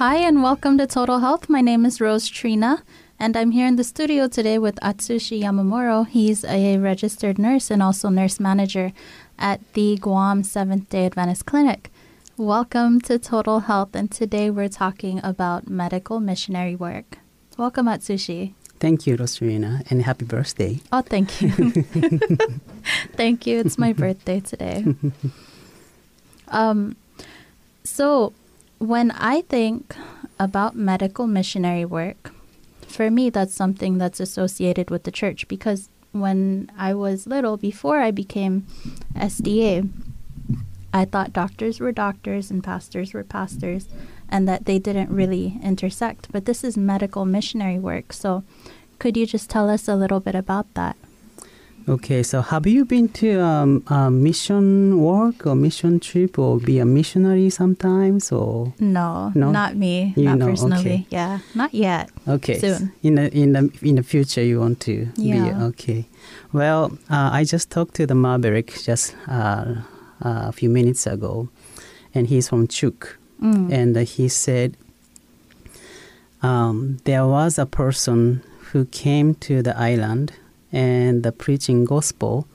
Hi, and welcome to Total Health. My name is Rose Trina, and I'm here in the studio today with Atsushi Yamamuro. He's a registered nurse and also nurse manager at the Guam Seventh day Adventist Clinic. Welcome to Total Health, and today we're talking about medical missionary work. Welcome, Atsushi. Thank you, Rosarina, and happy birthday. Oh, thank you. thank you. It's my birthday today. Um, so, when I think about medical missionary work, for me, that's something that's associated with the church because when I was little, before I became SDA, I thought doctors were doctors and pastors were pastors and that they didn't really intersect. But this is medical missionary work. So, could you just tell us a little bit about that? Okay, so have you been to um, a mission work or mission trip or be a missionary sometimes or No, No? not me, You not know, personally. okay. Yeah, not yet. okay Soon. in the in the in the future you want to be okay. Well, uh, I just talked to the Maverick just uh, a few minutes ago, and he's from Chuuk, Mm. and uh, he said um, there was a person who came to the island and the preaching gospel,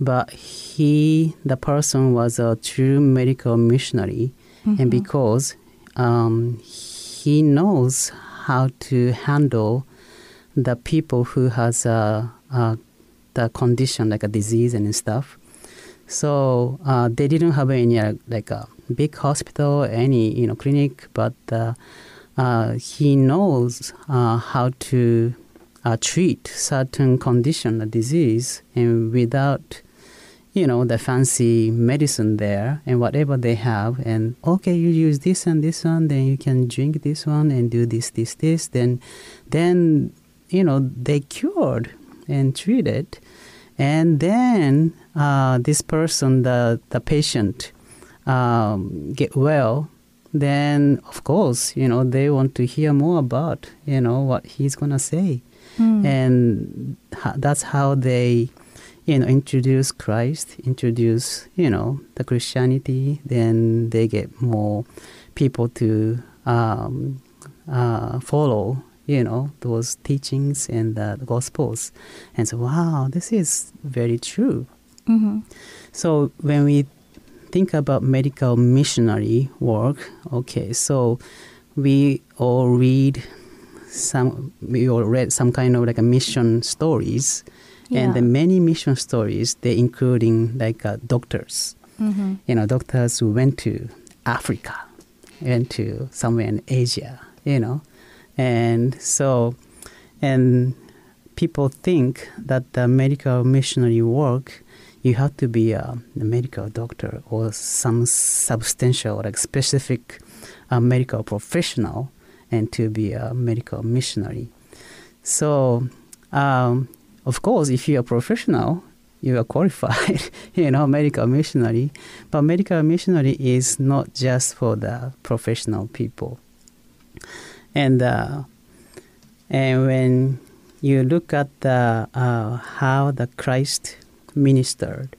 but he, the person, was a true medical missionary, Mhm. and because um, he knows how to handle the people who has uh, uh, the condition like a disease and stuff. So uh, they didn't have any uh, like a big hospital, any you know clinic, but uh, uh, he knows uh, how to uh, treat certain condition, a disease, and without you know the fancy medicine there and whatever they have and okay you use this and this one then you can drink this one and do this this this then then you know they cured and treated. And then uh, this person the the patient um, get well then of course you know they want to hear more about you know what he's gonna say Mm. and that's how they you know introduce christ introduce you know the christianity then they get more people to um, uh, follow you know those teachings and the gospels and so wow this is very true Mhm. so when we think about medical missionary work, okay, so we all read some, we all read some kind of like a mission stories, Yeah. and the many mission stories, they including like uh, doctors, Mhm. you know, doctors who went to Africa, went to somewhere in Asia, you know, and so, and people think that the medical missionary work, you have to be a, a medical doctor or some substantial, like specific uh, medical professional, and to be a medical missionary. So, um, of course, if you're a professional, you are qualified, you know, medical missionary. But medical missionary is not just for the professional people. And uh, and when you look at the uh, how the Christ ministered,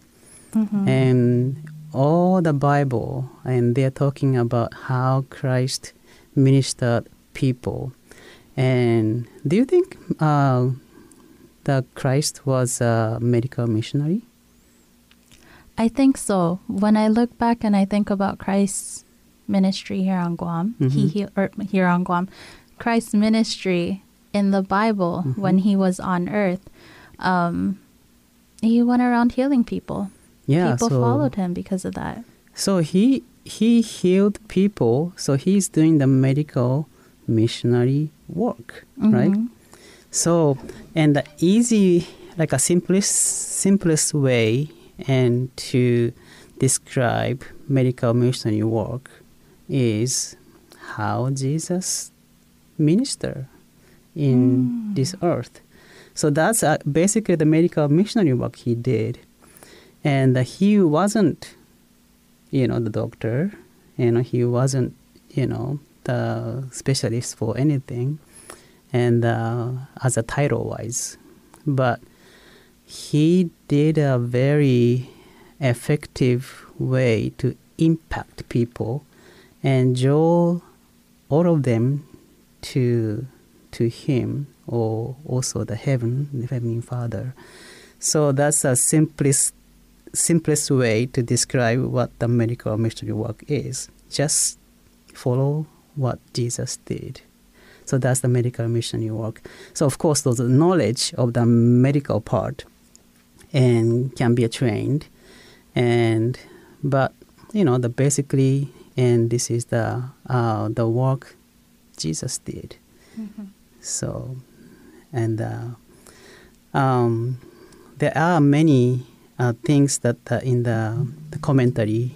Mhm. and all the Bible, and they're talking about how Christ ministered people. And do you think uh, that Christ was a medical missionary? I think so. When I look back and I think about Christ's ministry here on Guam, he, Mhm. he or here on Guam, Christ's ministry in the Bible Mhm. when he was on earth, um, he went around healing people. Yeah, people so followed him because of that. so he he healed people. So he's doing the medical missionary work, right? Mhm. So, and the easy, like a simplest, simplest way and to describe medical missionary work is how Jesus minister in Mm. this earth. So that's uh, basically the medical missionary work he did, and uh, he wasn't, you know, the doctor. You know, he wasn't, you know, the specialist for anything and uh, as a title wise, but he did a very effective way to impact people and draw all of them to to Him or also the heaven, the heavenly Father. So that's a simplest simplest way to describe what the medical missionary work is. Just follow what Jesus did. So that's the medical missionary work. So of course, those knowledge of the medical part and can be trained, and but you know the basically and this is the uh, the work Jesus did. Mm-hmm. So, and uh, um, there are many uh, things that uh, in the, the commentary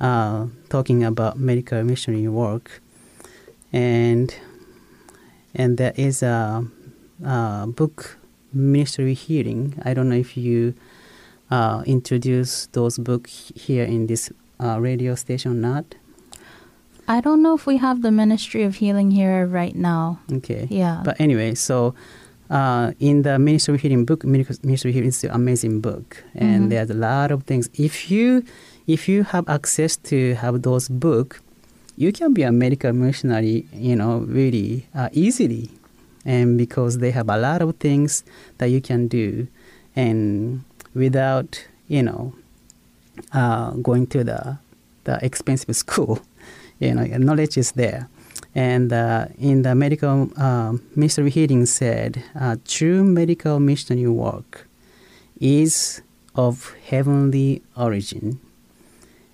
uh, talking about medical missionary work, and and there is a, a book ministry healing. I don't know if you uh, introduce those books here in this uh, radio station or not. I don't know if we have the Ministry of Healing here right now. Okay. Yeah. But anyway, so uh, in the Ministry of Healing book, Ministry of Healing is an amazing book, and mm-hmm. there's a lot of things. If you if you have access to have those book, you can be a medical missionary, you know, really uh, easily, and because they have a lot of things that you can do, and without you know uh, going to the the expensive school you know, knowledge is there. And uh, in the medical um, missionary healing said, uh, true medical missionary work is of heavenly origin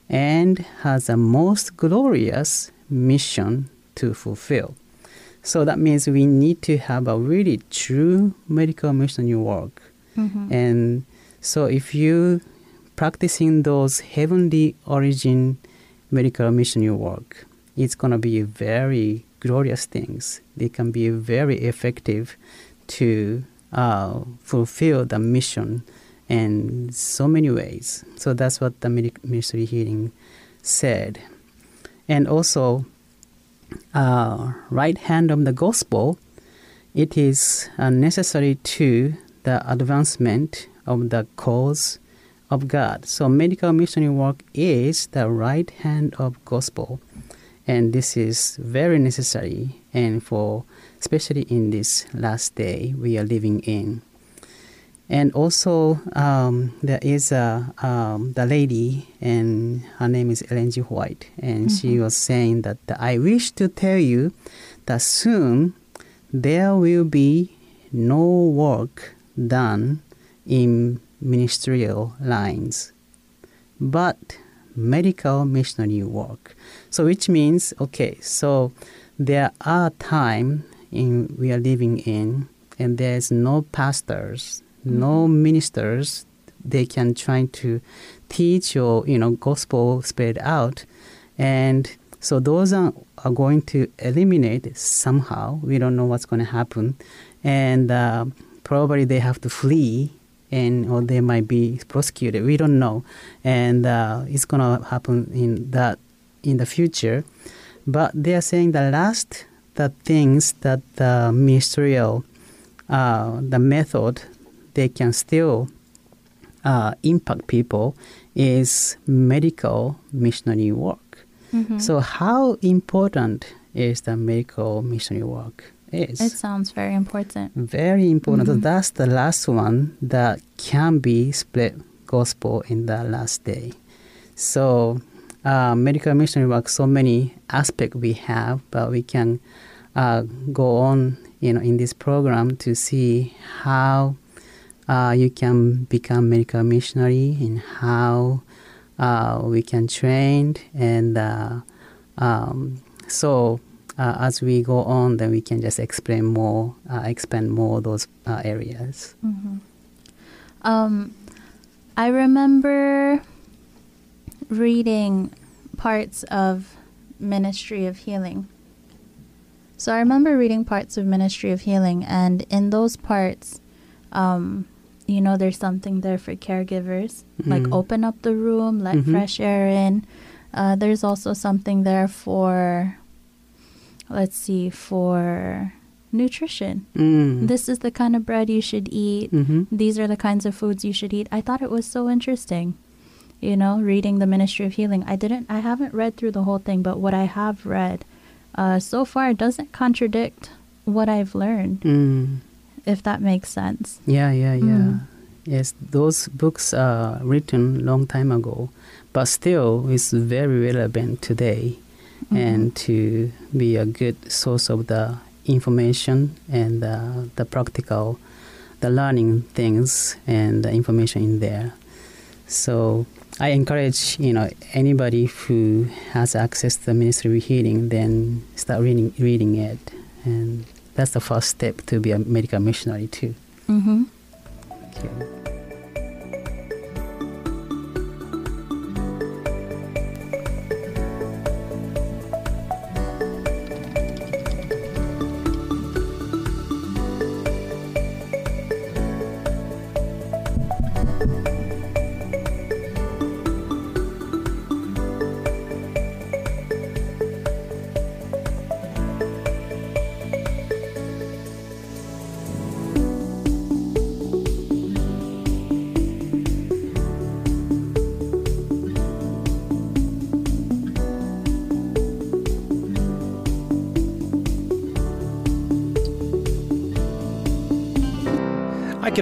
and has a most glorious mission to fulfill. So that means we need to have a really true medical missionary work. Mm-hmm. And so if you practicing those heavenly origin medical missionary work. It's going to be very glorious things. They can be very effective to uh, fulfill the mission in so many ways. So that's what the ministry healing said. And also, uh, right hand of the gospel, it is uh, necessary to the advancement of the cause of God. So medical missionary work is the right hand of gospel, and this is very necessary, and for especially in this last day we are living in. And also, um, there is a um, the lady, and her name is Ellen G. White, and mm-hmm. she was saying that I wish to tell you that soon there will be no work done in ministerial lines, but medical missionary work. So, which means, okay, so there are time in we are living in, and there's no pastors. No ministers. They can try to teach or you know gospel spread out, and so those are, are going to eliminate somehow. We don't know what's going to happen, and uh, probably they have to flee and or they might be prosecuted. We don't know, and uh, it's gonna happen in that in the future. But they are saying the last the things that the ministerial uh, the method they can still uh, impact people is medical missionary work. Mm-hmm. So how important is the medical missionary work? is. It sounds very important. Very important. Mm-hmm. That's the last one that can be split gospel in the last day. So, uh, medical missionary work, so many aspects we have, but we can uh, go on, you know, in this program to see how uh, you can become medical missionary and how uh, we can train and uh, um, so uh, as we go on, then we can just explain more, uh, expand more those uh, areas. Mm-hmm. Um, I remember reading parts of Ministry of Healing. So I remember reading parts of Ministry of Healing, and in those parts, um, you know, there's something there for caregivers, mm-hmm. like open up the room, let mm-hmm. fresh air in. Uh, there's also something there for let's see, for nutrition. Mm. This is the kind of bread you should eat. Mm-hmm. These are the kinds of foods you should eat. I thought it was so interesting. You know, reading the Ministry of Healing. I didn't I haven't read through the whole thing, but what I have read uh, so far doesn't contradict what I've learned, Mm. If that makes sense. Yeah, yeah, yeah. Mm. Yes, those books are written long time ago, but still it's very relevant today, Mhm. and to be a good source of the information and uh, the practical, the learning things and the information in there. So I encourage you know anybody who has access to the ministry of healing, then start reading reading it, and that's the first step to be a medical missionary too. Mm-hmm. Okay. I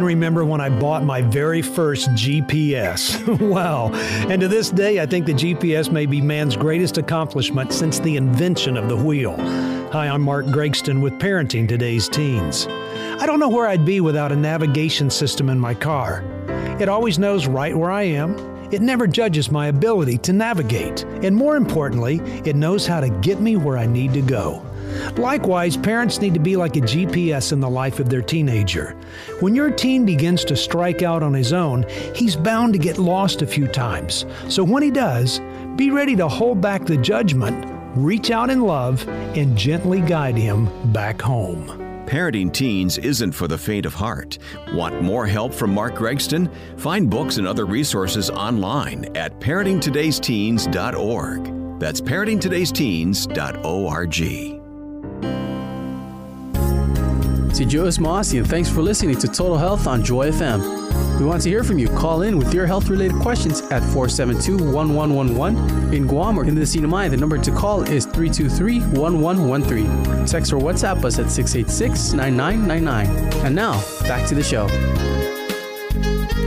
remember when I bought my very first GPS. wow. And to this day, I think the GPS may be man's greatest accomplishment since the invention of the wheel. Hi, I'm Mark Gregston with Parenting Today's Teens. I don't know where I'd be without a navigation system in my car. It always knows right where I am. It never judges my ability to navigate. And more importantly, it knows how to get me where I need to go. Likewise, parents need to be like a GPS in the life of their teenager. When your teen begins to strike out on his own, he's bound to get lost a few times. So when he does, be ready to hold back the judgment, reach out in love, and gently guide him back home. Parenting teens isn't for the faint of heart. Want more help from Mark Gregston? Find books and other resources online at parentingtodaysteens.org. That's parentingtodaysteens.org. C'est Joe Esmasi, and thanks for listening to Total Health on Joy FM. We want to hear from you. Call in with your health related questions at 472 1111. In Guam or in the CNMI, the number to call is 323 1113. Text or WhatsApp us at 686 9999. And now, back to the show.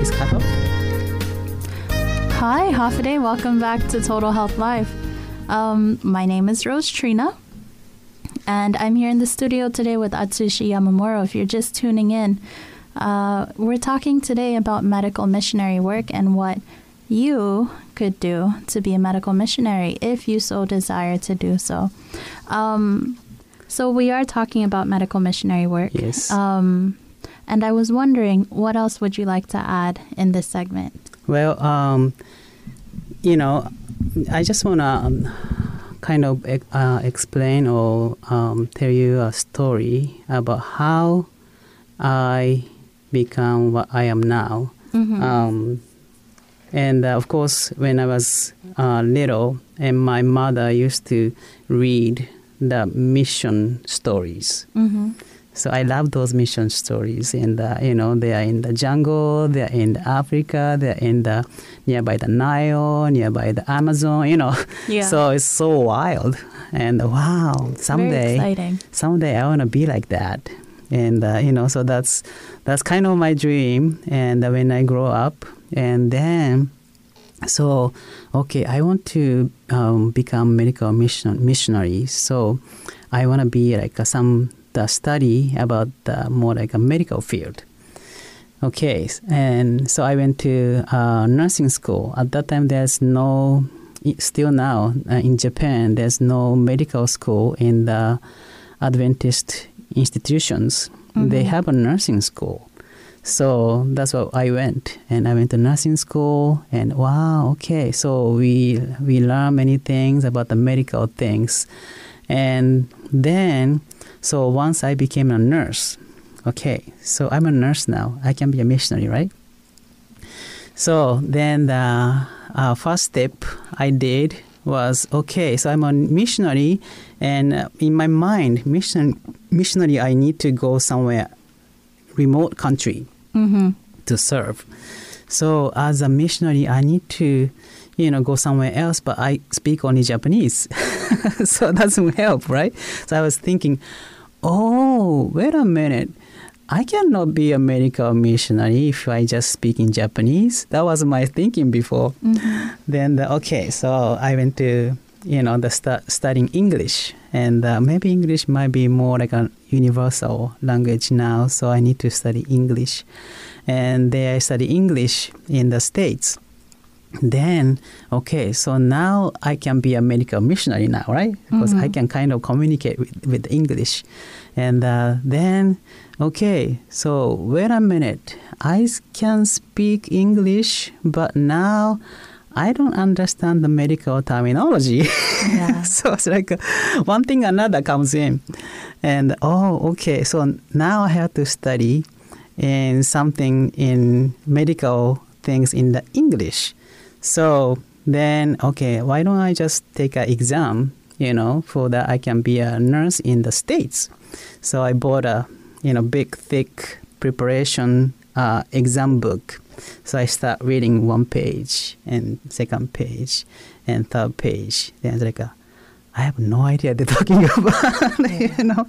Is off? Hi, Hafa Adai. Welcome back to Total Health Live. Um, my name is Rose Trina, and I'm here in the studio today with Atsushi Yamamuro. If you're just tuning in, uh, we're talking today about medical missionary work and what you could do to be a medical missionary if you so desire to do so. Um, so we are talking about medical missionary work. Yes. Um, and I was wondering, what else would you like to add in this segment? Well, um, you know, I just want to um, kind of uh, explain or um, tell you a story about how I become what I am now. Mhm. Um, and uh, of course, when I was uh, little, and my mother used to read the mission stories. Mm-hmm. So I love those mission stories, and uh, you know they are in the jungle, they are in Africa, they are in the nearby the Nile, nearby the Amazon. You know, Yeah. so it's so wild, and wow, someday, someday I want to be like that, and uh, you know, so that's that's kind of my dream. And uh, when I grow up, and then so okay, I want to um, become medical mission missionary. So I want to be like a, some the study about the more like a medical field. Okay, and so I went to uh, nursing school. At that time, there's no, still now uh, in Japan, there's no medical school in the Adventist institutions. They Mhm. have a nursing school. So that's what I went, and I went to nursing school, and wow, okay. So we we learn many things about the medical things, and then so once I became a nurse, okay. So I'm a nurse now. I can be a missionary, right? So then the uh, first step I did was okay. So I'm a missionary, and uh, in my mind, mission missionary, I need to go somewhere remote country Mm-hmm. to serve. So as a missionary, I need to you know, go somewhere else, but I speak only Japanese. so that doesn't help, right? So I was thinking, oh, wait a minute. I cannot be a medical missionary if I just speak in Japanese. That was my thinking before. Mm-hmm. Then, the, okay, so I went to, you know, the stu- studying English. And uh, maybe English might be more like a universal language now. So I need to study English. And there I study English in the States then okay so now i can be a medical missionary now right? Because i can kind of communicate with, with english. And uh, then okay so wait a minute. I can speak english but now i don't understand the medical terminology. Yeah. so it's like uh, one thing another comes in. And oh okay so now i have to study in something in medical things in the english so then okay why don't i just take an exam you know for that i can be a nurse in the states so i bought a you know big thick preparation uh, exam book so i start reading one page and second page and third page then it's like a, I have no idea they're talking about, you know.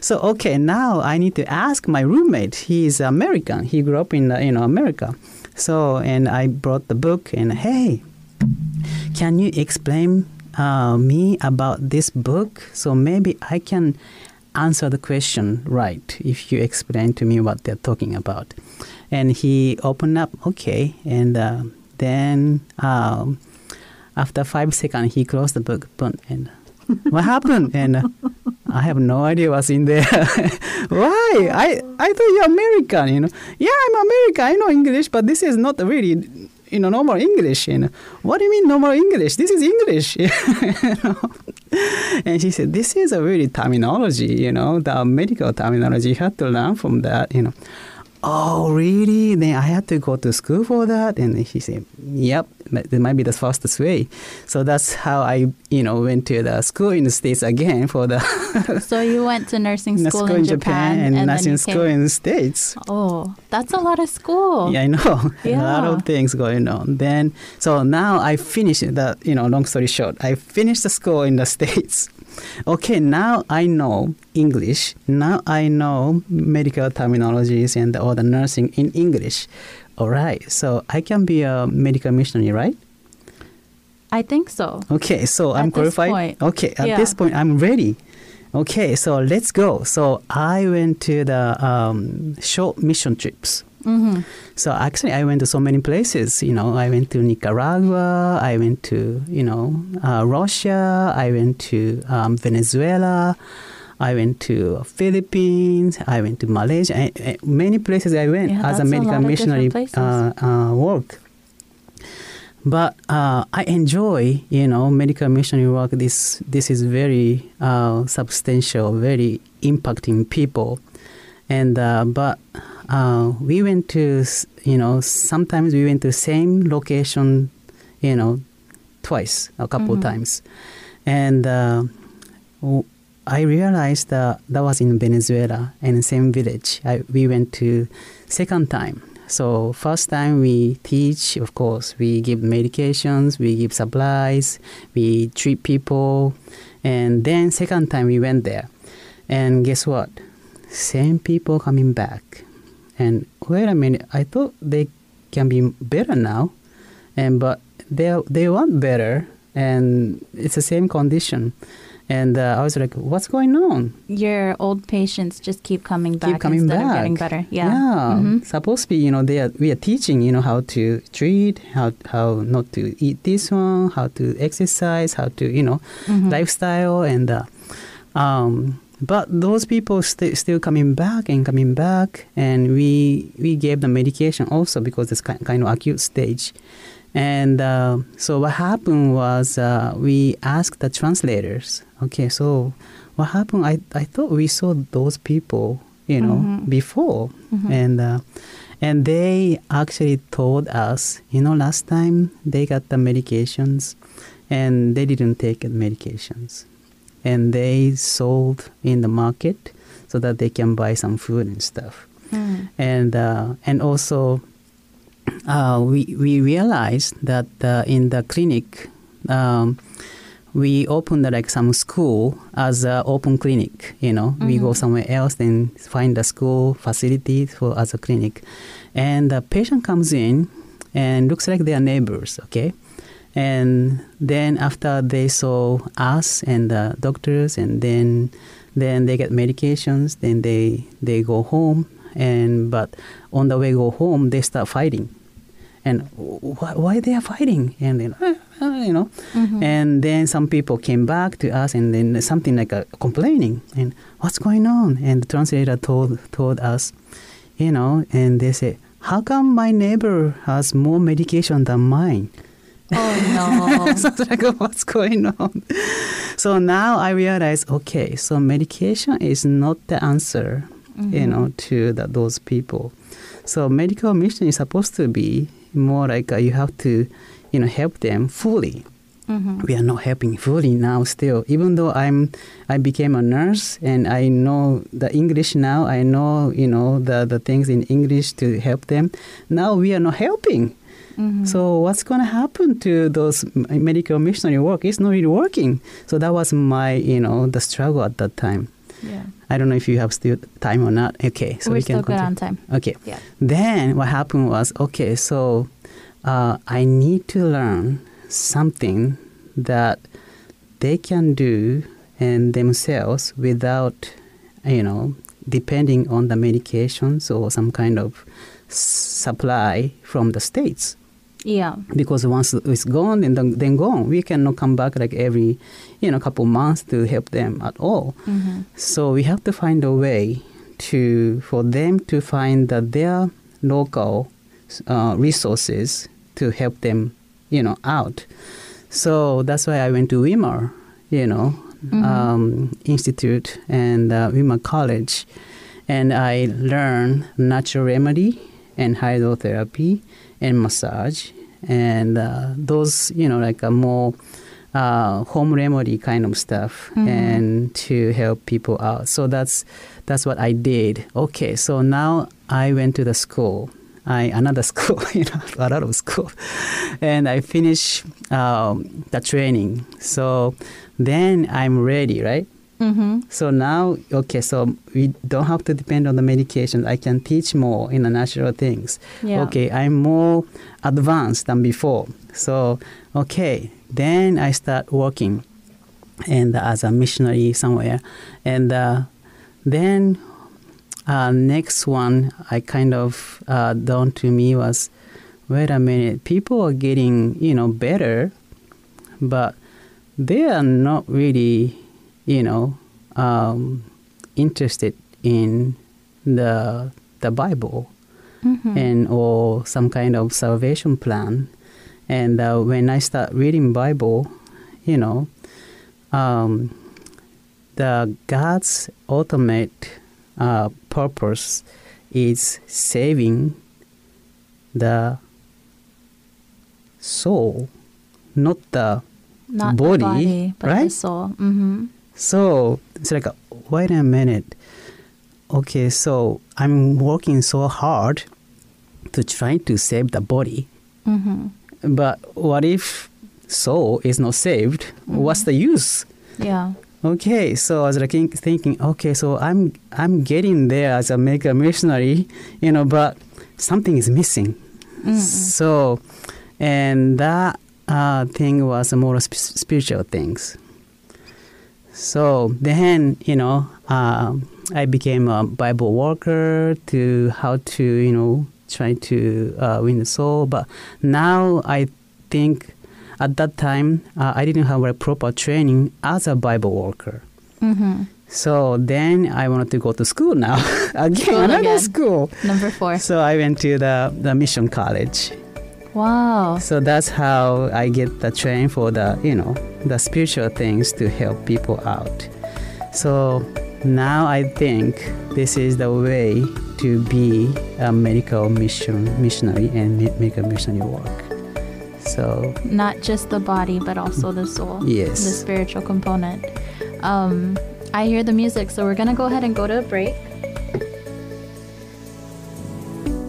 So okay, now I need to ask my roommate. He is American. He grew up in uh, you know America. So and I brought the book and hey, can you explain uh, me about this book? So maybe I can answer the question right if you explain to me what they're talking about. And he opened up, okay, and uh, then um, after five seconds he closed the book and what happened? And uh, I have no idea what's in there. Why? I I thought you're American, you know. Yeah, I'm American. I know English, but this is not really, you know, normal English. You know. What do you mean normal English? This is English. And she said, this is a really terminology, you know, the medical terminology. You have to learn from that, you know. Oh, really? Then I had to go to school for that? And she said, yep, that might be the fastest way. So that's how I, you know, went to the school in the States again for the So you went to nursing the school, in Japan, and, then nursing school in the States. Oh, that's a lot of school. Yeah, I know. yeah. a lot of things going on. Then, so now I finished the, you know, long story short, I finished the school in the States. Okay, now I know English. Now I know medical terminologies and all the nursing in English. All right, so I can be a medical missionary, right? I think so. Okay, so I'm At this qualified. point. Okay, at Yeah. this point I'm ready. Okay, so let's go. So I went to the um, short mission trips. Hmm So actually, I went to so many places. You know, I went to Nicaragua. I went to you know uh, Russia. I went to um, Venezuela. I went to Philippines. I went to Malaysia. I, I- many places I went Yeah, as a that's a medical missionary uh, uh, work. But uh, I enjoy, you know, medical missionary work. This this is very uh, substantial, very impacting people, and uh, but uh, we went to, you know, sometimes we went to same location, you know, twice, a couple Mhm. times, and uh, I realized that that was in Venezuela in the same village. I, we went to second time. So first time we teach, of course, we give medications, we give supplies, we treat people, and then second time we went there, and guess what? Same people coming back, and wait a minute, I thought they can be better now, and but they they want better, and it's the same condition, and uh, I was like, what's going on? Your old patients just keep coming back keep coming back. getting better. Yeah. Mhm. Supposed to be, you know, they are, we are teaching, you know, how to treat, how how not to eat this one, how to exercise, how to, you know, Mhm. lifestyle, and uh, um, but those people st- still coming back and coming back, and we we gave them medication also because it's kind kind of acute stage. And uh, so what happened was uh, we asked the translators, okay, so what happened? I, I thought we saw those people, you know, Mhm. before, Mhm. and uh, and they actually told us, you know, last time they got the medications, and they didn't take the medications, and they sold in the market so that they can buy some food and stuff Mm. and uh, and also uh, we we realized that uh, in the clinic. Um, we opened like some school as an open clinic. You know, mm-hmm. we go somewhere else, then find a school facility for as a clinic, and the patient comes in and looks like they are neighbors. Okay, and then after they saw us and the doctors, and then then they get medications, then they they go home, and but on the way go home they start fighting. And why, why they are fighting? And then uh, uh, you know. Mm-hmm. and then some people came back to us and then something like a complaining. And what's going on? And the translator told told us you know and they say how come my neighbor has more medication than mine Oh no! so like, what's going on? So now I realize, okay, so medication is not the answer, mm-hmm. you know, to the, those people. So medical mission is supposed to be more like uh, you have to, you know, help them fully. Mm-hmm. We are not helping fully now still. Even though I'm, I became a nurse and I know the English now. I know you know the the things in English to help them. Now we are not helping. Mm-hmm. So what's going to happen to those medical missionary work? It's not really working. So that was my you know the struggle at that time. Yeah. I don't know if you have still time or not. Okay, so We're we can still continue. good on time. Okay. Yeah. Then what happened was okay, so uh, I need to learn something that they can do and themselves without, you know, depending on the medications or some kind of supply from the states. Yeah. Because once it's gone, then then gone. We cannot come back like every, you know, couple months to help them at all. Mm-hmm. So we have to find a way to for them to find that their local uh, resources to help them, you know, out. So that's why I went to Weimar, you know, mm-hmm. um, Institute and uh, Weimar College, and I learned natural remedy and hydrotherapy and massage and uh, those you know like a more uh, home remedy kind of stuff mm-hmm. and to help people out so that's that's what i did okay so now i went to the school I another school, you know, a lot of school, and I finished um, the training. So then I'm ready, right? Mm-hmm. So now, okay, so we don't have to depend on the medication. I can teach more in the natural things. Yeah. Okay, I'm more advanced than before. So, okay, then I start working and uh, as a missionary somewhere. And uh, then uh, next one I kind of uh, dawned to me was, wait a minute, people are getting, you know, better, but they are not really you know, um, interested in the the Bible mm-hmm. and or some kind of salvation plan. And uh, when I start reading Bible, you know, um, the God's ultimate uh, purpose is saving the soul, not the not body, the body but right? the soul. Mm-hmm. So it's like, wait a minute. Okay, so I'm working so hard to try to save the body. Mm-hmm. But what if soul is not saved? Mm-hmm. What's the use? Yeah. Okay, so I was like thinking, okay, so I'm I'm getting there as a mega missionary, you know, but something is missing. Mm-hmm. So, and that uh, thing was more sp- spiritual things. So then, you know, uh, I became a Bible worker to how to, you know, try to uh, win the soul. But now I think at that time uh, I didn't have a proper training as a Bible worker. Mm-hmm. So then I wanted to go to school now again, school another again. school. Number four. So I went to the the mission college. Wow. So that's how I get the training for the, you know, the spiritual things to help people out. So now I think this is the way to be a medical mission missionary and make a missionary work. So not just the body, but also the soul. Yes. The spiritual component. Um, I hear the music, so we're gonna go ahead and go to a break.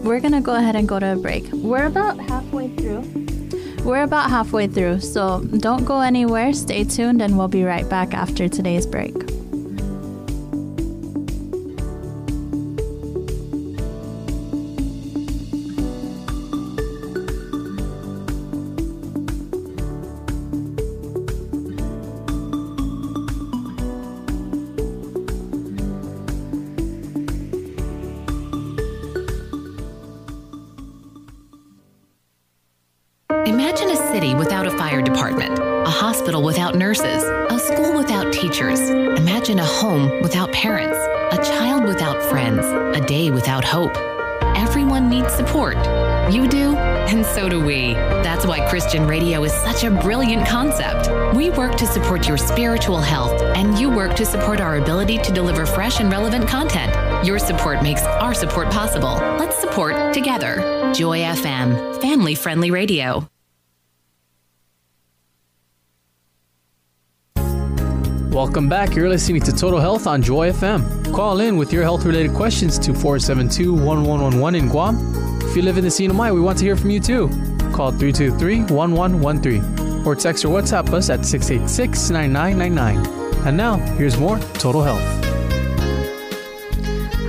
we're to go ahead and go to a break. We're about halfway through. We're about halfway through, so don't go anywhere. Stay tuned, and we'll be right back after today's break. A school without teachers. Imagine a home without parents, a child without friends, a day without hope. Everyone needs support. You do, and so do we. That's why Christian radio is such a brilliant concept. We work to support your spiritual health, and you work to support our ability to deliver fresh and relevant content. Your support makes our support possible. Let's support together. Joy FM, family friendly radio. Welcome back. You're listening to Total Health on Joy FM. Call in with your health related questions to 472 1111 in Guam. If you live in the CNMI, we want to hear from you too. Call 323 1113 or text or WhatsApp us at 686 9999. And now, here's more Total Health.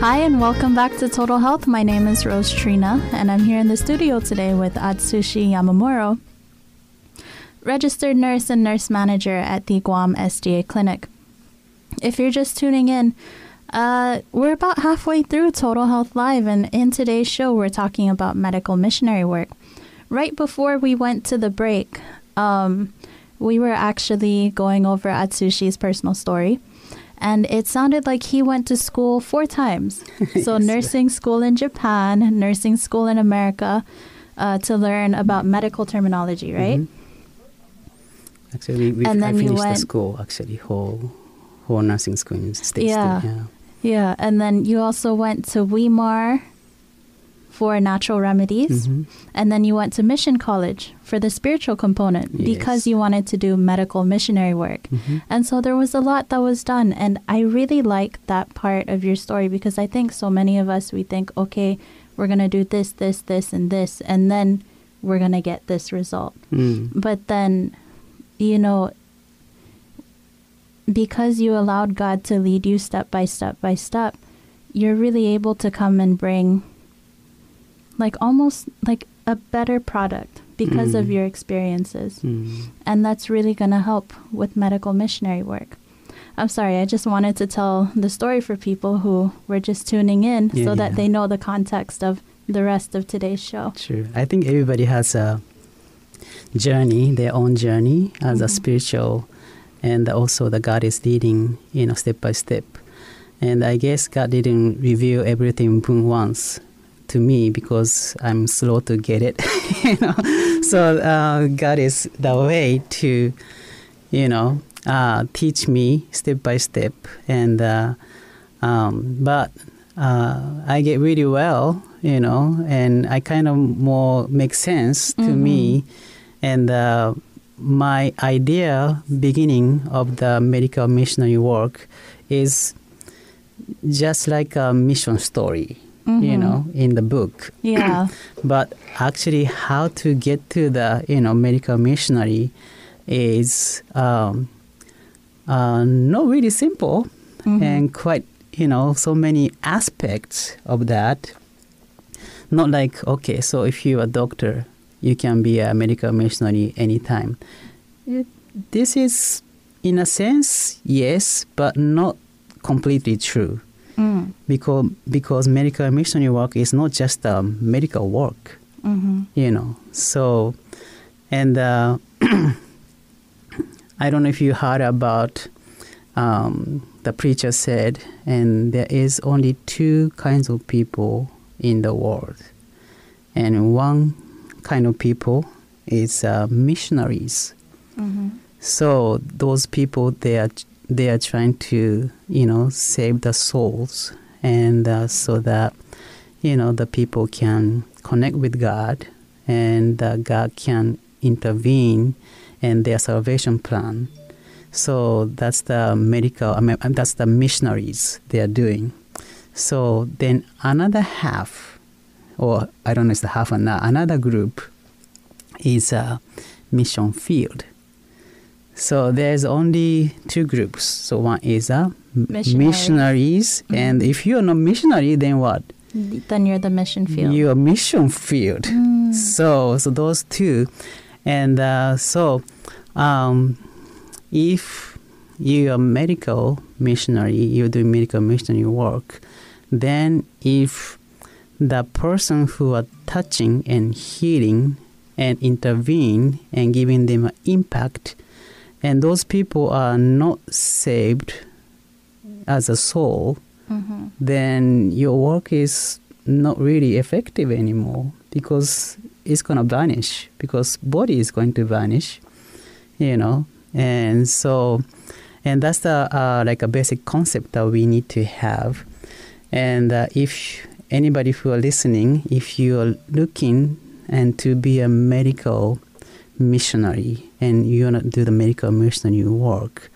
Hi, and welcome back to Total Health. My name is Rose Trina, and I'm here in the studio today with Atsushi Yamamuro, registered nurse and nurse manager at the Guam SDA Clinic. If you're just tuning in, uh, we're about halfway through Total Health Live, and in today's show, we're talking about medical missionary work. Right before we went to the break, um, we were actually going over Atsushi's personal story, and it sounded like he went to school four times. So, Yes. nursing school in Japan, nursing school in America, uh, to learn about medical terminology, right? Mhm. Actually, we, And I finished the school, actually, whole, whole nursing school in States. Yeah. Yeah. Yeah, and then you also went to Weimar for natural remedies, Mhm. and then you went to mission college for the spiritual component because you wanted to do medical missionary work. Mhm. And so there was a lot that was done, and I really like that part of your story because I think so many of us we think, okay, we're gonna do this, this, this, and this, and then we're gonna get this result. Mm. But then, you know, because you allowed God to lead you step by step by step, you're really able to come and bring like almost like a better product because of Mm. your experiences. Mm. And that's really going to help with medical missionary work. I'm sorry, I just wanted to tell the story for people who were just tuning in Yeah, so that yeah. they know the context of the rest of today's show. True. I think everybody has a journey, their own journey as a Mhm. spiritual, and also the God is leading, you know, step by step. And I guess God didn't reveal everything once to me because I'm slow to get it, you know. So uh, God is the way to, you know, uh, teach me step by step, and uh, um, but uh, I get really well, you know, and I kind of more make sense to Mhm. me, and uh, my idea beginning of the medical missionary work is just like a mission story, you Mhm. know, in the book. Yeah. But actually, how to get to the you know medical missionary is um, uh, not really simple Mhm. and quite you know so many aspects of that. Not like okay, so if you're a doctor, you can be a medical missionary anytime. It, this is, in a sense, yes, but not completely true Mm. because because medical missionary work is not just a medical work Mhm. you know so and uh, i don't know if you heard about um, the preacher said and there is only two kinds of people in the world and one kind of people is uh, missionaries Mhm. so those people they are they are trying to you know save the souls and uh, so that you know the people can connect with God and uh, God can intervene in their salvation plan. So that's the medical. I mean, that's the missionaries they are doing. So then another half or I don't know, it's the half and half. Another group is a mission field. So there's only two groups. So one is a Missionaries. missionaries, and if you're not missionary, then what? Then you're the mission field. You're mission field. So so those two, and uh, so um, if you're a medical missionary, you do medical missionary work, then if the person who are touching and healing and intervene and giving them an impact, and those people are not saved as a soul, hmm then your work is not really effective anymore because it's going to vanish because body is going to vanish you know? And so and that's the uh, like a basic concept that we need to have. And uh, if anybody who are listening if you are looking and to be a medical missionary and you want to do the medical missionary work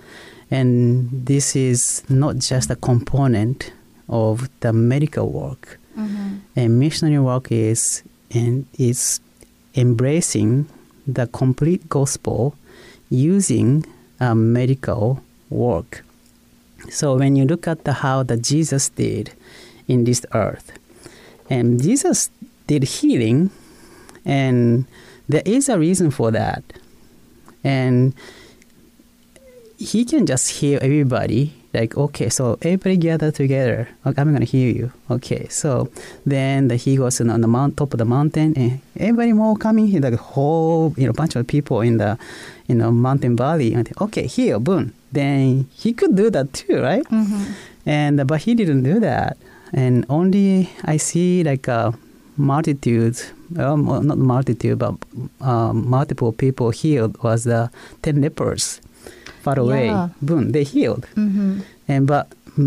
and this is not just a component of the medical work hmm and missionary work is and is embracing the complete gospel using a medical work. So when you look at the how that Jesus did in this earth, and Jesus did healing, and there is a reason for that, and he can just heal everybody. Like okay, so everybody gather together. Okay, I'm gonna heal you. Okay, so then the, he goes on the mount, top of the mountain, and everybody more coming here. Like whole you know bunch of people in the you know mountain valley. And okay, heal, boom. Then he could do that too, right? hmm and but he didn't do that and only i see like a multitude um, not multitude but um, multiple people healed was the 10 lepers far away. Yeah. boom they healed. Hmm and but mm,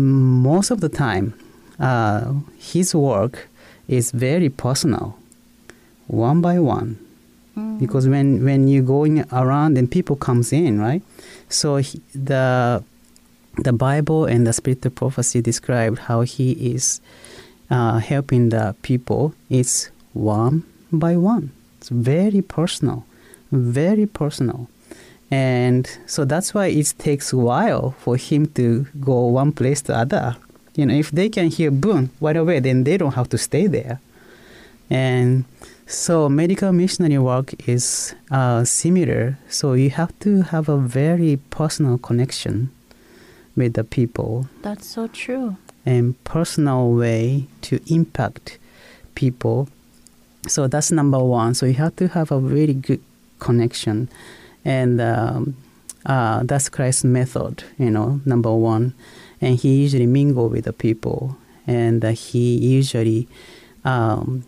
most of the time uh, his work is very personal one by one. Because when when you're going around and people comes in right? So he, the the bible and the spiritual prophecy described how he is uh, helping the people. It's one by one. It's very personal very personal. And so that's why it takes a while for him to go one place to other. You know if they can hear boom right away then they don't have to stay there. And so medical missionary work is uh, similar. So you have to have a very personal connection with the people That's so true. and personal way to impact people. So that's number one. So you have to have a really good connection, and um, uh, that's Christ's method. You know, number one, and he usually mingle with the people, and uh, he usually um,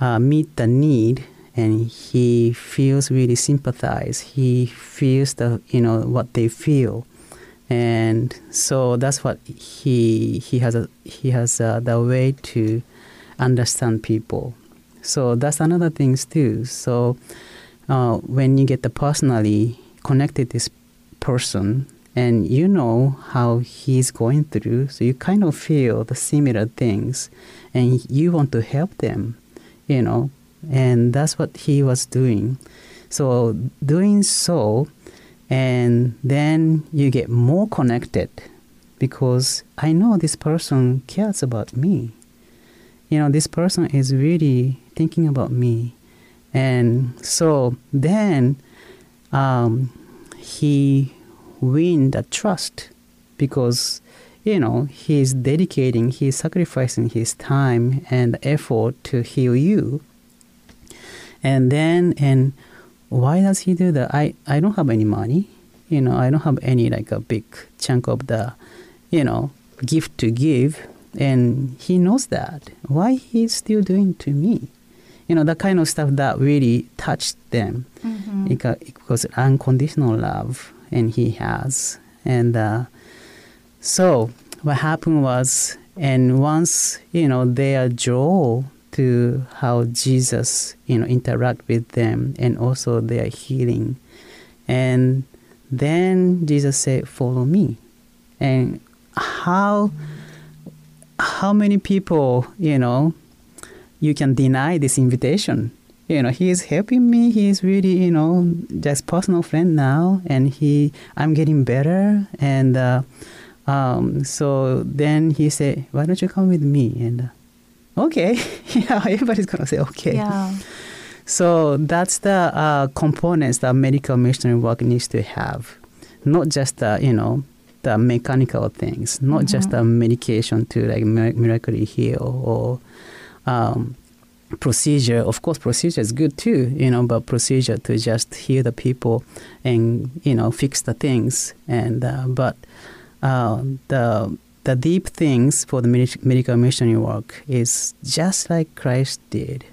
uh, meet the need and he feels really sympathize he feels the you know what they feel and so that's what he he has a he has a, the way to understand people. So that's another thing too. So uh, when you get the personally connected this person and you know how he's going through so you kind of feel the similar things and you want to help them you know and that's what he was doing. So doing so and then you get more connected because i know this person cares about me. You know this person is really thinking about me. And so then um, he win the trust because you know he's dedicating he's sacrificing his time and effort to heal you. And then and why does he do that? I i don't have any money. You know i don't have any like a big chunk of the you know gift to give. And he knows that. Why he's still doing to me? You know the kind of stuff that really touched them. Mm-hmm. because unconditional love and he has. And uh, so what happened was and once you know they are drawn to how jesus you know interact with them and also their healing and then jesus said follow me and how how many people you know you can deny this invitation. You know, he is helping me. He is really, you know, just personal friend now, and he, I'm getting better. And uh, um, so then he said, "Why don't you come with me?" And uh, okay, yeah, everybody's gonna say okay. Yeah. So that's the uh, components that medical missionary work needs to have, not just the you know the mechanical things, not just the medication to like mir- miraculously heal or um, procedure. Of course, procedure is good too, you know, but procedure to just heal the people and you know fix the things. And uh, but uh, the the deep things for the medical missionary work is just like Christ did.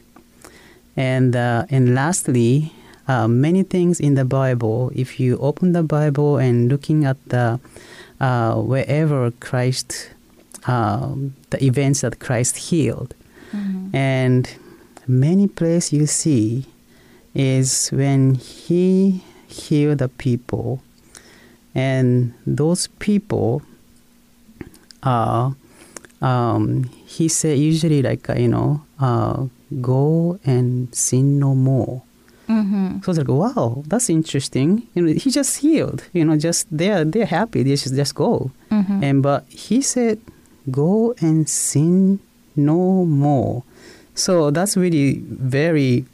And uh, and lastly, uh, many things in the Bible. If you open the Bible and looking at the uh, wherever Christ, um, the events that Christ healed, and many places you see is when He healed the people, and those people are. Um, he said usually like uh, you know uh, go and sin no more. Mm-hmm. So I was like, wow, that's interesting. You know, he just healed. You know, just they're they're happy. They should just go. Mm-hmm. And but he said, go and sin no more. So that's really very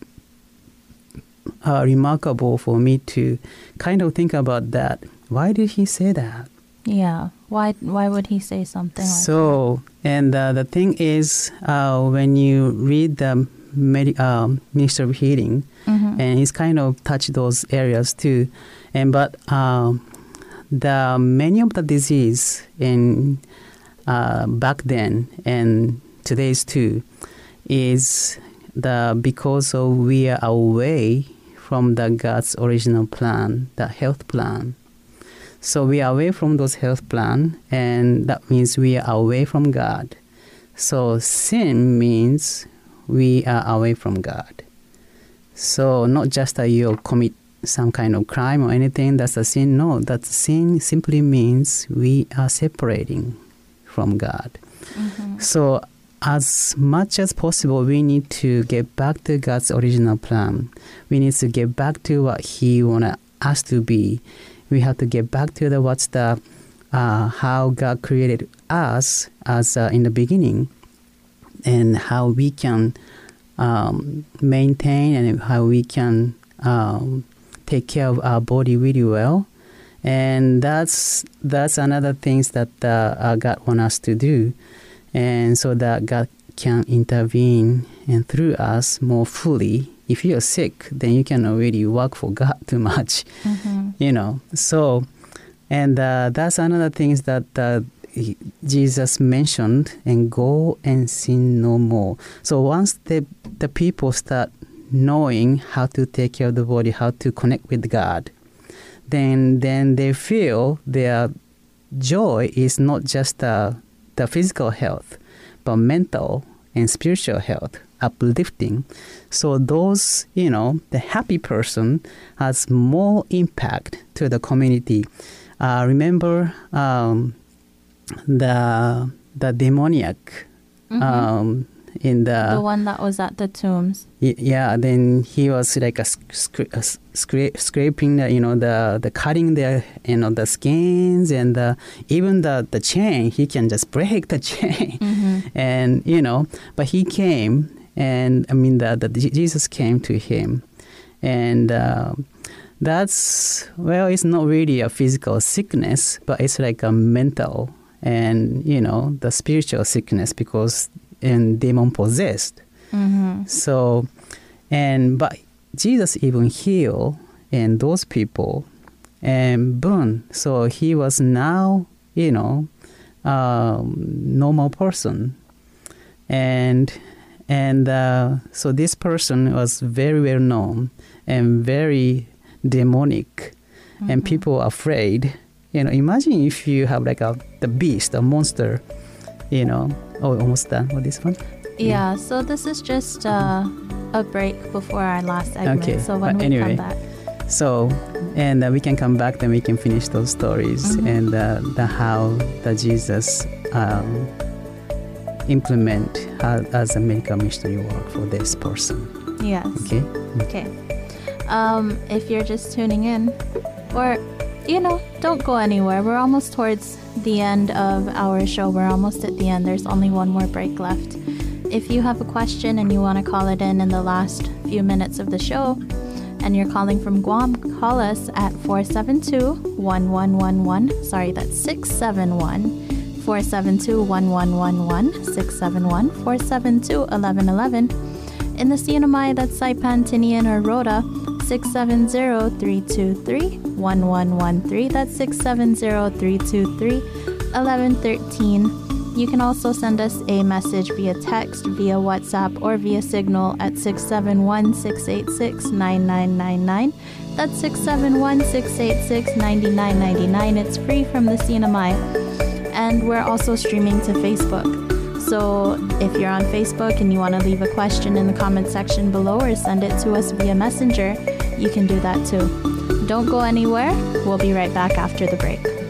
uh, remarkable for me to kind of think about that. Why did he say that? Yeah. Why? Why would he say something like? So, and uh, the thing is, uh, when you read the medi- um, Ministry of Healing, Mhm. and he's kind of touched those areas too, and but um, the many of the disease in uh, back then and today's too is the because of we are away from the God's original plan, the health plan. So we are away from those health plan, and that means we are away from God. So sin means we are away from God. So not just that you commit some kind of crime or anything that's a sin. No, that sin simply means we are separating from God. Mm-hmm. So as much as possible, we need to get back to God's original plan. We need to get back to what He wanted us to be. We have to get back to the what's the uh, how God created us as uh, in the beginning, and how we can um, maintain and how we can um, take care of our body really well. And that's that's another things that uh, uh, God wants us to do, and so that God can intervene and through us more fully. If you're sick, then you cannot really work for God too much, you know. So, and uh, that's another things that uh, he- Jesus mentioned, and go and sin no more. So once the the people start knowing how to take care of the body, how to connect with God, then then they feel their joy is not just the, the physical health, but mental and spiritual health, uplifting. So those, you know, the happy person has more impact to the community. Uh, remember um, the the demoniac um, in the the one that was at the tombs. Y- yeah then he was like a scra- a scra- scraping the you know the the cutting the you know the skins and the, even the the chain he can just break the chain and you know but he came and i mean that, Je- jesus came to him and uh, that's well it's not really a physical sickness but it's like a mental and you know the spiritual sickness because and demon possessed Mm-hmm. so, and but Jesus even healed and those people and boom. So he was now, you know, um, normal person, and and uh, so this person was very well known and very demonic, and people are afraid. You know, imagine if you have like a the beast, a monster. You know, oh, almost done with this one. Yeah. So this is just uh, a break before our last segment. Okay, So when but we anyway. come back. So, and uh, we can come back, then we can finish those stories and uh, the how the Jesus um, implement as, as a medical missionary work for this person. Yes. Okay. Okay. Um, if you're just tuning in, or you know, don't go anywhere. We're almost towards the end of our show. We're almost at the end. There's only one more break left. If you have a question and you want to call it in in the last few minutes of the show, and you're calling from Guam, call us at 472 1111. Sorry, that's 671 472 1111, 671 472 1111. In the CNMI, that's Saipan, Tinian, or Rota, 670-323-1113. That's 670-323-1113. You can also send us a message via text, via WhatsApp, or via Signal at 671-686-9999. That's 671-686-9999. It's free from the CNMI. And we're also streaming to Facebook. So if you're on Facebook and you want to leave a question in the comment section below or send it to us via Messenger, you can do that too. Don't go anywhere. We'll be right back after the break.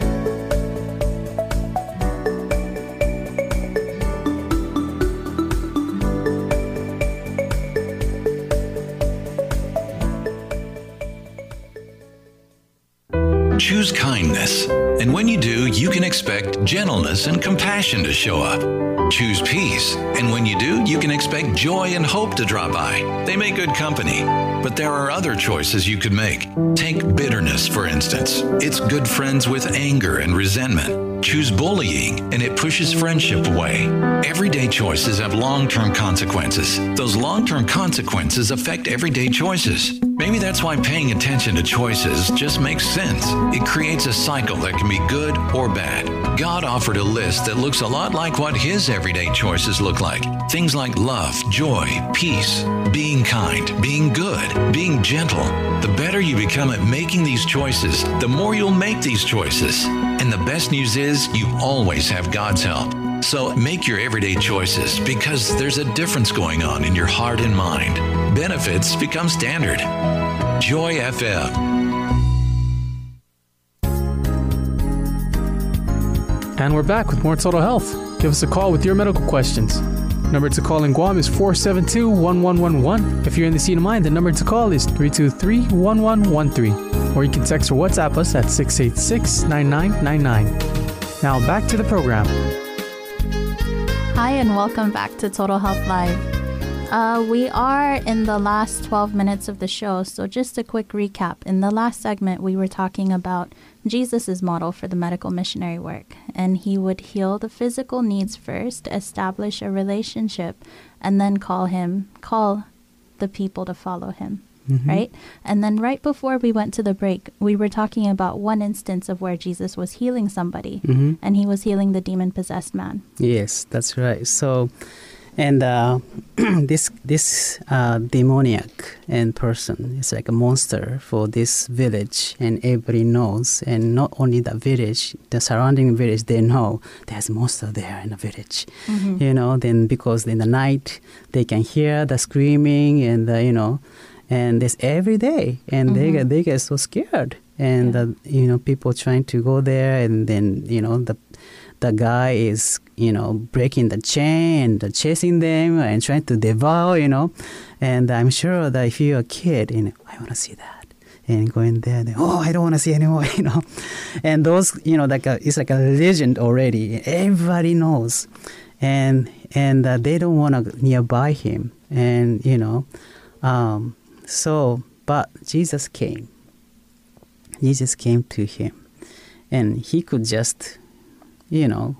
Expect gentleness and compassion to show up. Choose peace. And when you do, you can expect joy and hope to drop by. They make good company. But there are other choices you could make. Take bitterness, for instance. It's good friends with anger and resentment. Choose bullying, and it pushes friendship away. Everyday choices have long term consequences. Those long term consequences affect everyday choices. Maybe that's why paying attention to choices just makes sense. It creates a cycle that can be good or bad. God offered a list that looks a lot like what His everyday choices look like. Things like love, joy, peace, being kind, being good, being gentle. The better you become at making these choices, the more you'll make these choices. And the best news is you always have God's help. So make your everyday choices because there's a difference going on in your heart and mind. Benefits become standard. Joy FM. And we're back with more Total Health. Give us a call with your medical questions. Number to call in Guam is 472 1111. If you're in the CNMI, the number to call is 323 1113. Or you can text or WhatsApp us at 686 9999. Now back to the program. Hi, and welcome back to Total Health Live. Uh, we are in the last 12 minutes of the show, so just a quick recap. In the last segment, we were talking about Jesus' model for the medical missionary work, and he would heal the physical needs first, establish a relationship, and then call him, call the people to follow him. Mhm. Right? And then, right before we went to the break, we were talking about one instance of where Jesus was healing somebody, Mhm. and he was healing the demon possessed man. Yes, that's right. So, and uh, this this uh, demoniac and person is like a monster for this village, and everybody knows. And not only the village, the surrounding village, they know there's monster there in the village. Mhm. You know, then because in the night they can hear the screaming and the, you know, and this every day, and they Mhm. get they get so scared, and Yeah. uh, you know people trying to go there, and then you know the the guy is you know breaking the chain and chasing them and trying to devour you know. And i'm sure that if you're a kid you know i want to see that and going there then, oh i don't want to see anymore you know. And those you know like a, it's like a legend already. Everybody knows. And and uh, they don't want to nearby him. And you know um, so but jesus came. Jesus came to him. And he could just you know,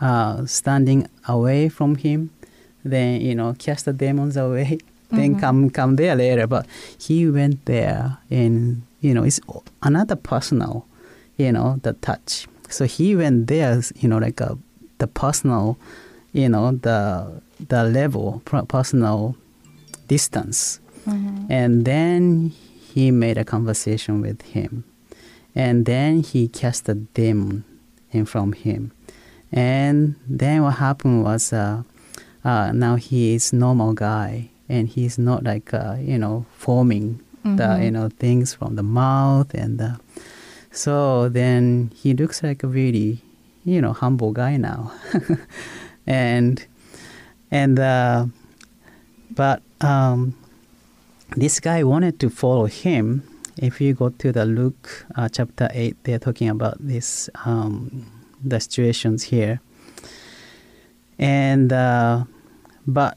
uh, standing away from him, then you know, cast the demons away, then Mhm. come come there later. But he went there, and you know, it's another personal, you know, the touch. So he went there, you know, like a the personal, you know, the the level, personal distance, Mhm. and then he made a conversation with him, and then he cast the demon in from him. And then what happened was uh, uh, now he is normal guy and he's not like uh, you know forming the Mhm. you know things from the mouth and uh, so then he looks like a really you know humble guy now and and uh, but um, this guy wanted to follow him. If you go to the Luke uh, chapter eight, they're talking about this um, the situations here, and uh, but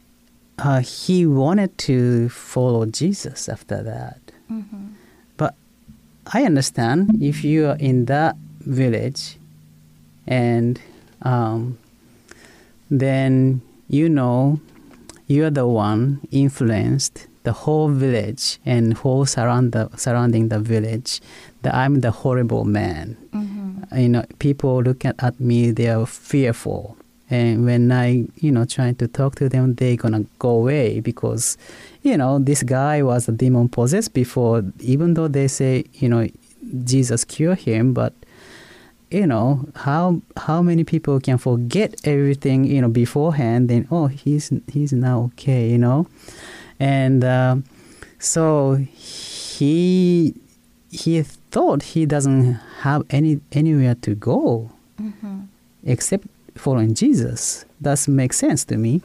uh, he wanted to follow Jesus after that. But I understand if you are in that village, and um, then you know you are the one influenced the whole village and whole surround the, surrounding the village that I'm the horrible man. You know, people look at, at me, they are fearful. And when I, you know, trying to talk to them, they gonna go away because, you know, this guy was a demon possessed before. Even though they say, you know, Jesus cured him, but you know how how many people can forget everything you know beforehand then oh he's he's now okay you know and um, so he he thought he doesn't have any anywhere to go. Except following jesus. That makes sense to me.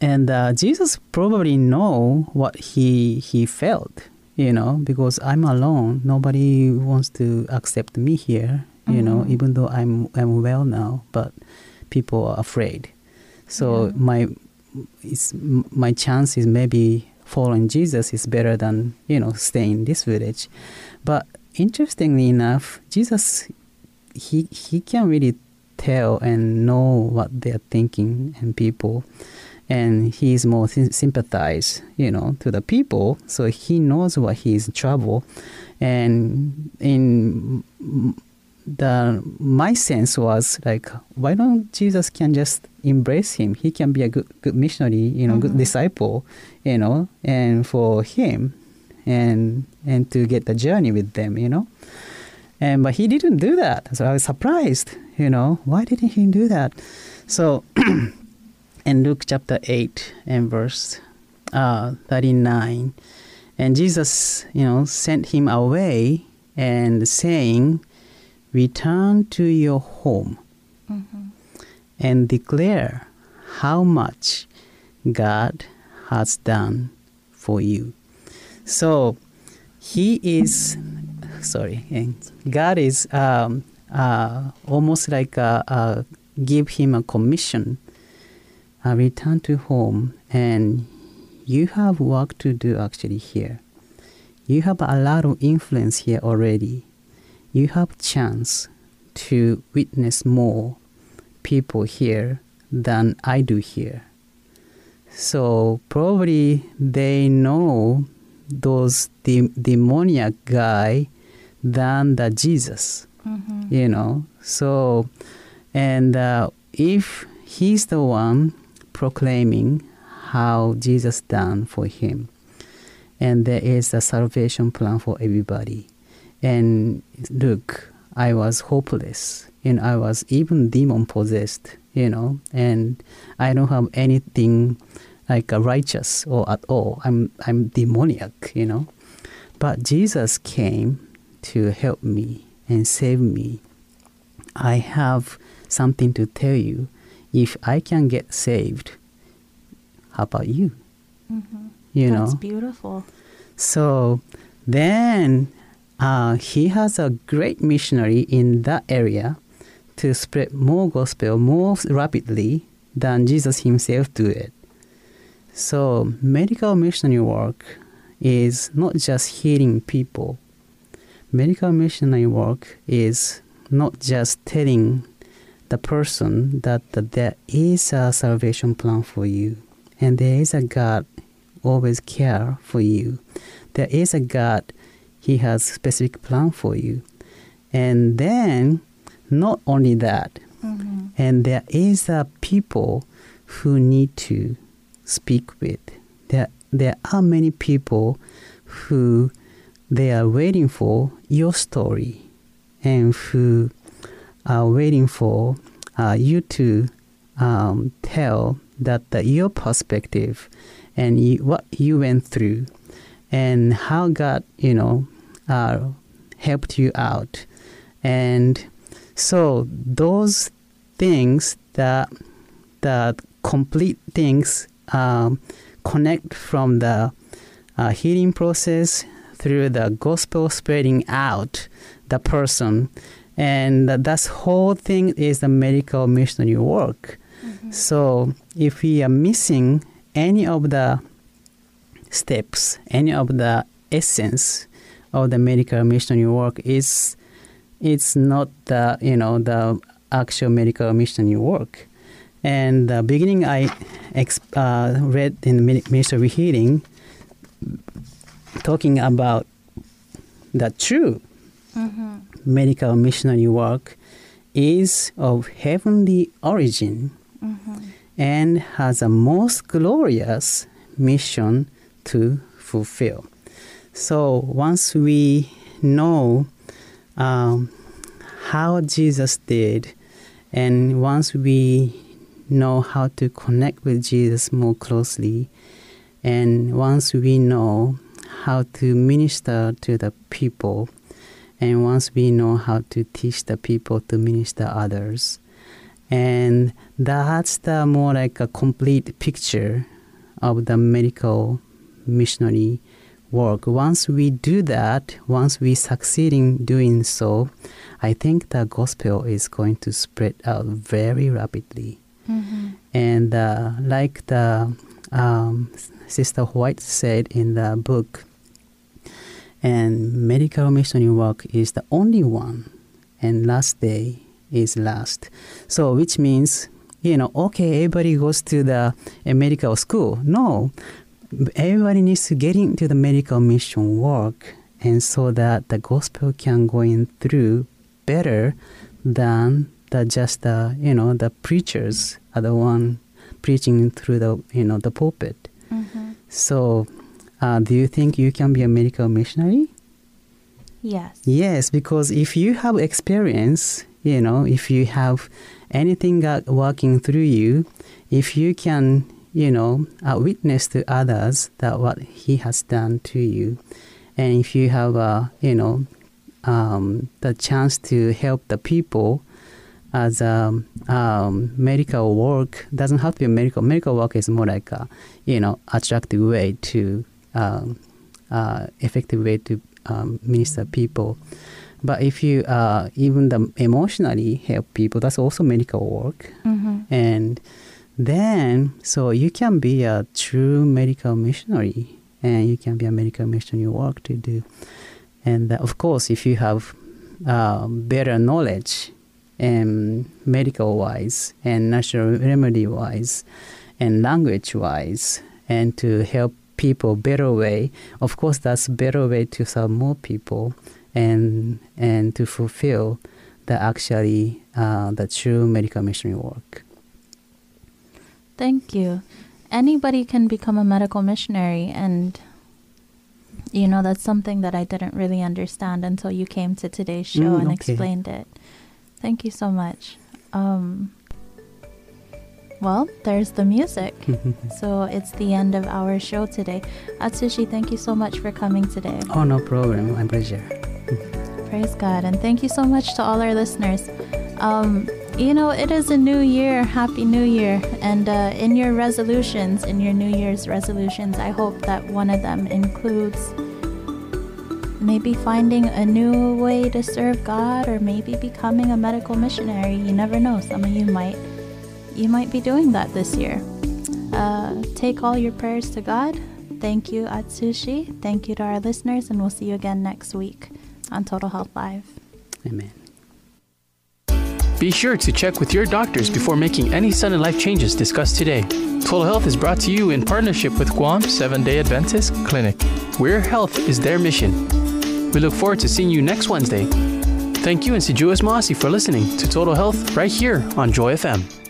And uh, jesus probably know what he he felt you know because i'm alone. Nobody wants to accept me here you know even though i'm i'm well now but people are afraid. So my it's, my chance is maybe following jesus is better than you know staying in this village. But interestingly enough jesus he he can really tell and know what they're thinking and people. And he's more sym- sympathize you know to the people. So he knows what he's in trouble. And in the my sense was like why don't jesus can just embrace him? He can be a good, good missionary you know good disciple you know and for him and and to get the journey with them you know? And but he didn't do that. So i was surprised you know why didn't he do that? So in Luke chapter 8 and verse uh, 39. And Jesus, you know, sent him away and saying, Return to your home and declare how much God has done for you. So he is, sorry, God is um, uh, almost like uh, uh, give him a commission uh, return to home and you have work to do actually here. You have a lot of influence here already you have chance to witness more people here than i do here. So probably they know those de- demoniac guy than the jesus you know? So and uh, if he's the one proclaiming how jesus done for him and there is a salvation plan for everybody and look i was hopeless. And i was even demon possessed you know? And i don't have anything like a righteous or at all. I'm i'm demoniac you know? But jesus came to help me and save me. I have something to tell you. If i can get saved how about you? Mm-hmm. You know? That's beautiful. so then uh, he has a great missionary in that area to spread more gospel more rapidly than Jesus himself do it. So medical missionary work is not just healing people. Medical missionary work is not just telling the person that, that there is a salvation plan for you and there is a God always care for you. There is a God, He has specific plan for you. And then not only that, and there is a people who need to speak with. There there are many people who they are waiting for your story and who are waiting for uh, you to um, tell that, that your perspective and you, what you went through and how God, you know, uh, helped you out. And so those things that that complete things um, connect from the uh, healing process through the gospel spreading out the person and that whole thing is the medical missionary work mm-hmm. so if we are missing any of the steps any of the essence of the medical missionary work is it's not the you know the actual medical missionary work and the beginning i uh, read in ministry of healing talking about the true mm-hmm. medical missionary work is of heavenly origin mm-hmm. and has a most glorious mission to fulfill. So once we know um, how Jesus did, and once we know how to connect with Jesus more closely, and once we know how to minister to the people, and once we know how to teach the people to minister others, and that's the more like a complete picture of the medical missionary work. Once we do that, once we succeed in doing so, I think the gospel is going to spread out very rapidly. Mm-hmm. And uh, like the um, Sister White said in the book, and medical missionary work is the only one, and last day is last. So, which means, you know, okay, everybody goes to the medical school. No, everybody needs to get into the medical mission work, and so that the gospel can go in through better than the just the you know the preachers are the one preaching through the you know the pulpit. Mm-hmm. So uh, do you think you can be a medical missionary? Yes. Yes, because if you have experience, you know, if you have anything working through you, if you can, you know, a witness to others that what He has done to you, and if you have, uh, you know, um, the chance to help the people as a um, medical work doesn't have to be medical. Medical work is more like a, you know, attractive way to um, uh, effective way to um, minister people. But if you uh, even the emotionally help people, that's also medical work. Mm-hmm. And then, so you can be a true medical missionary, and you can be a medical missionary work to do. And uh, of course, if you have uh, better knowledge, and medical wise, and natural remedy wise, and language wise, and to help people better way. Of course, that's better way to serve more people and and to fulfill the actually uh, the true medical missionary work. Thank you. Anybody can become a medical missionary, and you know that's something that I didn't really understand until you came to today's show mm, and okay. explained it. Thank you so much. Um, well, there's the music. so it's the end of our show today. Atsushi, thank you so much for coming today. Oh, no problem. My pleasure. Praise God. And thank you so much to all our listeners. Um, you know, it is a new year. Happy New Year. And uh, in your resolutions, in your New Year's resolutions, I hope that one of them includes maybe finding a new way to serve God or maybe becoming a medical missionary. You never know. Some of you might you might be doing that this year. Uh, take all your prayers to God. Thank you, Atsushi. Thank you to our listeners, and we'll see you again next week on Total Health Live. Amen. Be sure to check with your doctors before making any sudden life changes discussed today. Total Health is brought to you in partnership with Guam Seventh-day Adventist Clinic, where health is their mission. We look forward to seeing you next Wednesday. Thank you and si Yu'os Ma'åse' for listening to Total Health right here on Joy FM.